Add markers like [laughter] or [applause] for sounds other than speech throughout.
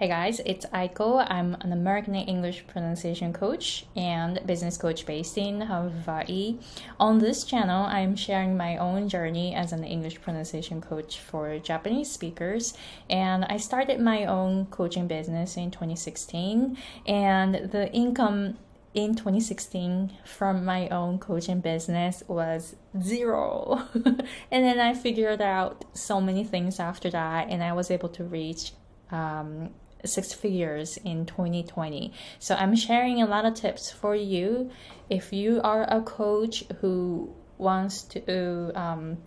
Hey guys, it's Aiko. I'm an American English pronunciation coach and business coach based in Hawaii. On this channel, I'm sharing my own journey as an English pronunciation coach for Japanese speakers. And I started my own coaching business in 2016, and the income in 2016 from my own coaching business was zero. [laughs] and then I figured out so many things after that, and I was able to reach um, six figures in 2020. So I'm sharing a lot of tips for you. If you are a coach who wants to um,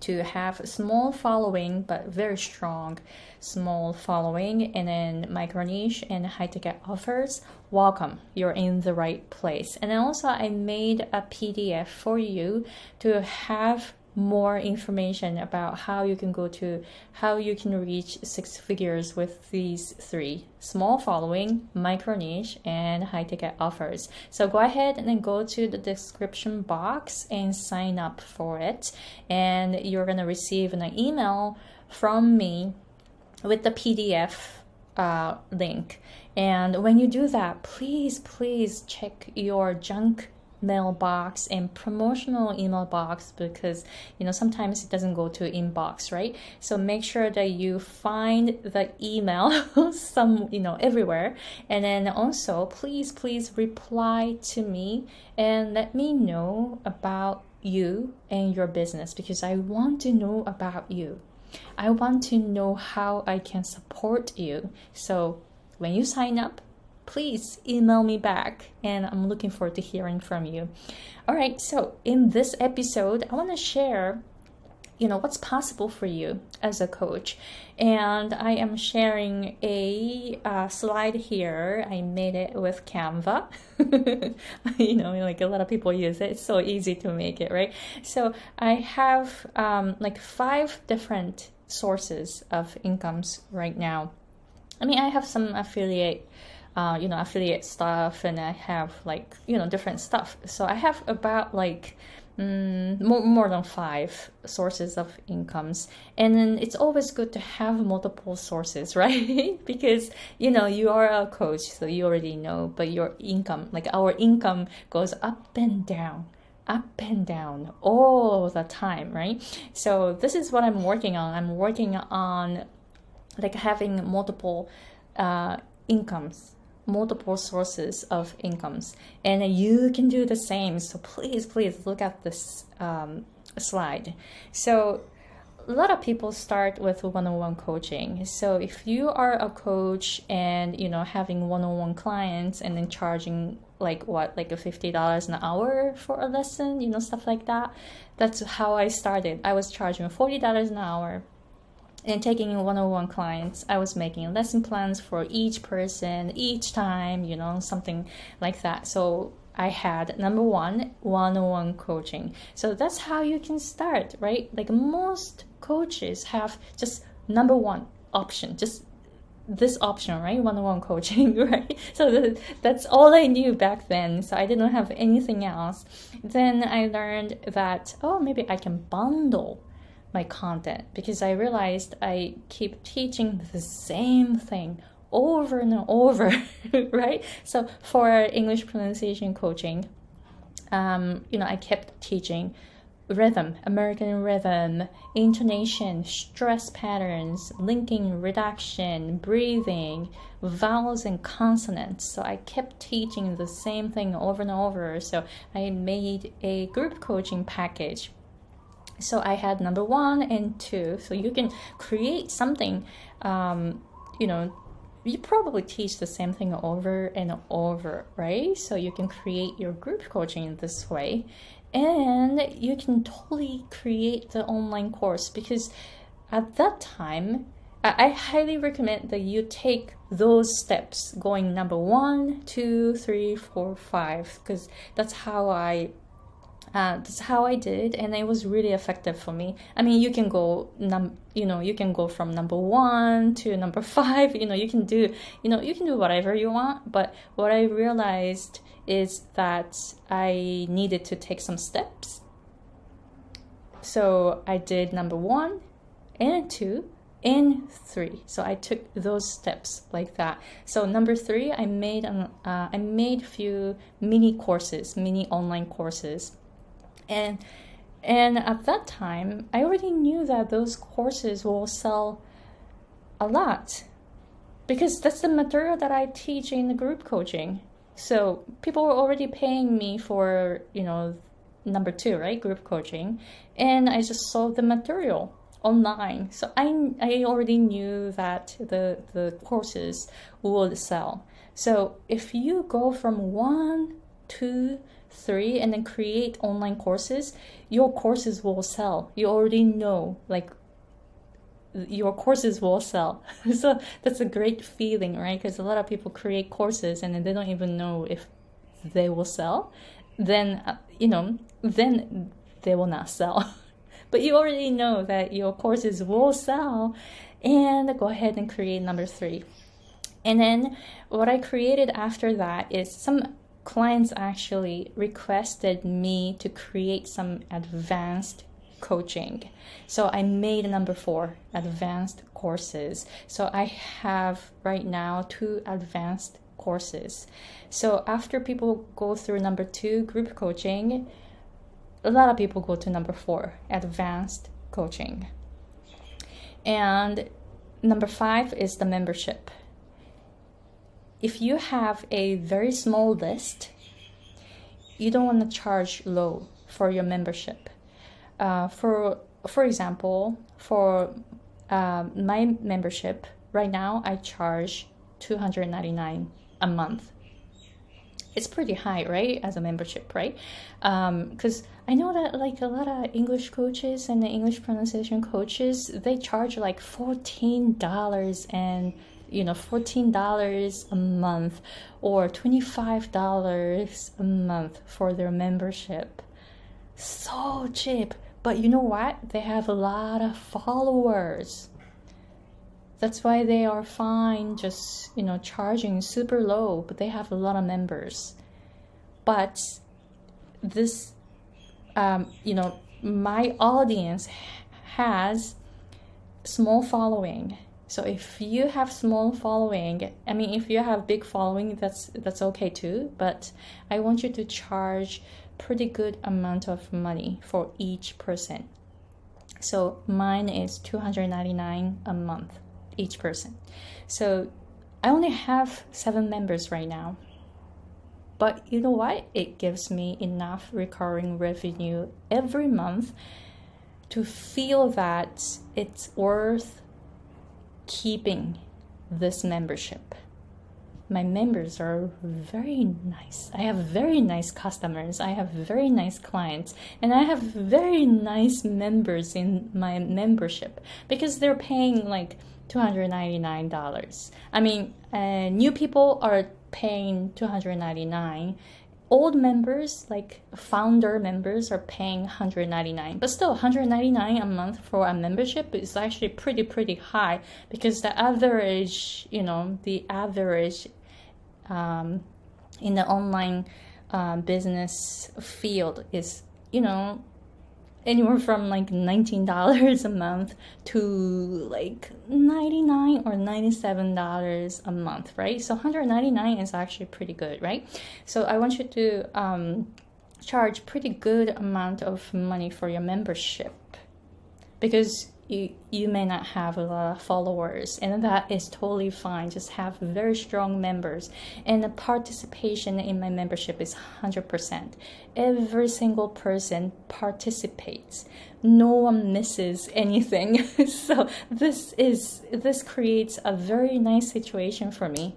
to have a small following but very strong small following and then micro niche and high ticket offers welcome. You're in the right place. And also i made a pdf for you to have more information about how you can go to how you can reach six figures with these three. Small following micro niche and high ticket offers. So go ahead and then go to the description box and sign up for it. And you're going to receive an email from me with the pdf uh, link. And when you do that please please check your junk mailbox and promotional email box because you know sometimes it doesn't go to inbox right? So make sure that you find the email [laughs] some you know everywhere. And then also please please reply to me and let me know about you and your business because i want to know about you. I want to know how i can support you. So when you sign up please email me back and I'm looking forward to hearing from you. All right, so in this episode, I want to share you know what's possible for you as a coach. And i am sharing a uh, slide here. I made it with canva. [laughs] You know like a lot of people use it. It's so easy to make it right? So i have um, like five different sources of incomes right now. I mean i have some affiliate uh, you know affiliate stuff and i have like you know different stuff. So i have about like mm, more, more than five sources of incomes. And then it's always good to have multiple sources [laughs] right? Because you know you are a coach so you already know but your income like our income goes up and down up and down all the time right? So this is what i'm working on. I'm working on like having multiple uh, incomes multiple sources of incomes. And you can do the same. So please please look at this um, slide. So a lot of people start with one-on-one coaching. So if you are a coach and you know having one-on-one clients and then charging like what like a $50 an hour for a lesson you know stuff like that that's how i started. I was charging $40 an hour and taking one-on-one clients i was making lesson plans for each person each time you know something like that so i had number one one-on-one coaching so that's how you can start right like most coaches have just number one option just this option, right? One-on-one coaching, [laughs] right? So that's all I knew back then. So I didn't have anything else. Then I learned that oh, maybe I can bundle my content because I realized I keep teaching the same thing over and over, [laughs] right? So for English pronunciation coaching, um, you know, I kept teaching rhythm, American rhythm, intonation, stress patterns, linking, reduction, breathing, vowels and consonants. So I kept teaching the same thing over and over. So I made a group coaching package so I had number one and two. So you can create something, um, you know, you probably teach the same thing over and over, right? So you can create your group coaching in this way. And you can totally create the online course because at that time, I highly recommend that you take those steps going number one, two, three, four, five, because that's how I uh, that's how I did, and it was really effective for me. I mean, you can go num, you know, you can go from number one to number [laughs] five. You know, you can do, you know, you can do whatever you want. But what I realized is that I needed to take some steps. So I did number one and two, and three. So I took those steps like that. So number three, I made an, uh, I made few mini courses, mini online courses, and and at that time, I already knew that those courses will sell a lot because that's the material that I teach in the group coaching. So people were already paying me for you know number two, right, group coaching, and I just sold the material online. So I, I already knew that the, the courses would sell. So if you go from one, two, three, and then create online courses, your courses will sell. You already know, like, your courses will sell. [laughs] so that's a great feeling, right? Because a lot of people create courses and then they don't even know if they will sell. Then, uh, you know, then they will not sell. [laughs] but you already know that your courses will sell and go ahead and create number three and then what i created after that is some clients actually requested me to create some advanced coaching so i made number four advanced courses so i have right now two advanced courses so after people go through number two group coaching a lot of people go to number four, advanced coaching. And number five is the membership. If you have a very small list, you don't want to charge low for your membership. Uh, for for example, for uh, my membership right now, I charge two hundred ninety nine a month it's pretty high, right? As a membership, right? Because um, I know that like a lot of English coaches and the English pronunciation coaches, they charge like fourteen dollars and you know fourteen dollars a month or twenty five dollars a month for their membership. So cheap. But you know what? They have a lot of followers that's why they are fine just you know charging super low but they have a lot of members but this um, you know my audience has small following so if you have small following i mean if you have big following that's that's okay too but i want you to charge pretty good amount of money for each person so mine is 299 a month each person. So I only have seven members right now. But you know what? It gives me enough recurring revenue every month to feel that it's worth keeping this membership my members are very nice. I have very nice customers. I have very nice clients. And I have very nice members in my membership because they're paying like $299. I mean, uh, new people are paying 299 old members like founder members are paying 199 but still 199 a month for a membership is actually pretty pretty high because the average you know the average um, in the online uh, business field is you know anywhere from like $19 a month to like 99 or $97 a month right? So 199 is actually pretty good right? So i want you to um, charge pretty good amount of money for your membership. Because you you may not have a lot of followers. And that is totally fine. Just have very strong members. And the participation in my membership is 100% every single person participates. No one misses anything. [laughs] So this is this creates a very nice situation for me.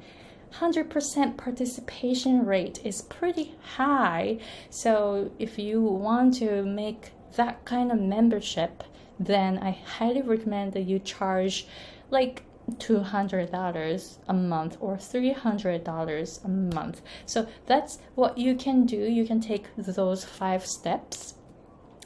100% participation rate is pretty high. So if you want to make that kind of membership then I highly recommend that you charge like $200 a month or $300 a month. So that's what you can do. You can take those five steps.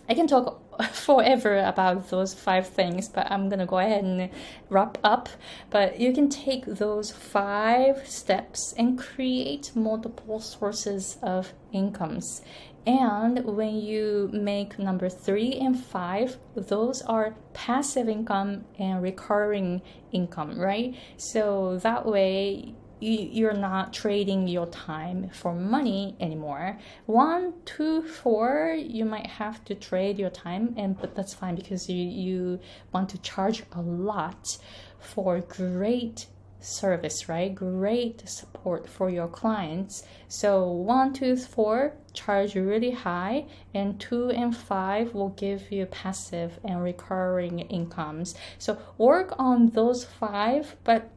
I can talk [laughs] forever about those five things, but I'm gonna go ahead and wrap up. But you can take those five steps and create multiple sources of incomes And when you make number three and five, those are passive income and recurring income, right? So that way you're not trading your time for money anymore. One, two, four, you might have to trade your time, and but that's fine because you you want to charge a lot for great service, right? Great support for your clients. So one, two, four charge really high, and two and five will give you passive and recurring incomes. So work on those five, but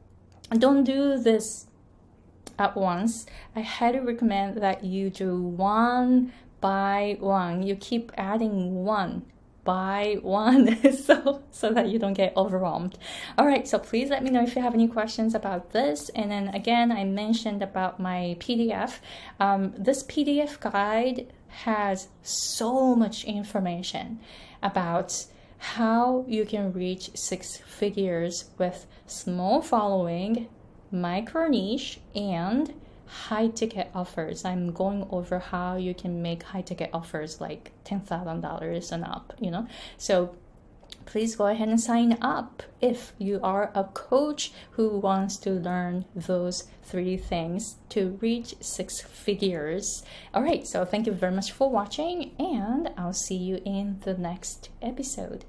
don't do this at once. I highly recommend that you do one by one. You keep adding one by one [laughs] so so that you don't get overwhelmed. All right so please let me know if you have any questions about this. And then again i mentioned about my pdf um, this pdf guide has so much information about how you can reach six figures with small following micro niche and high ticket offers. I'm going over how you can make high ticket offers like $10,000 and up, you know. So please go ahead and sign up if you are a coach who wants to learn those three things to reach six figures. All right, so thank you very much for watching, and I'll see you in the next episode.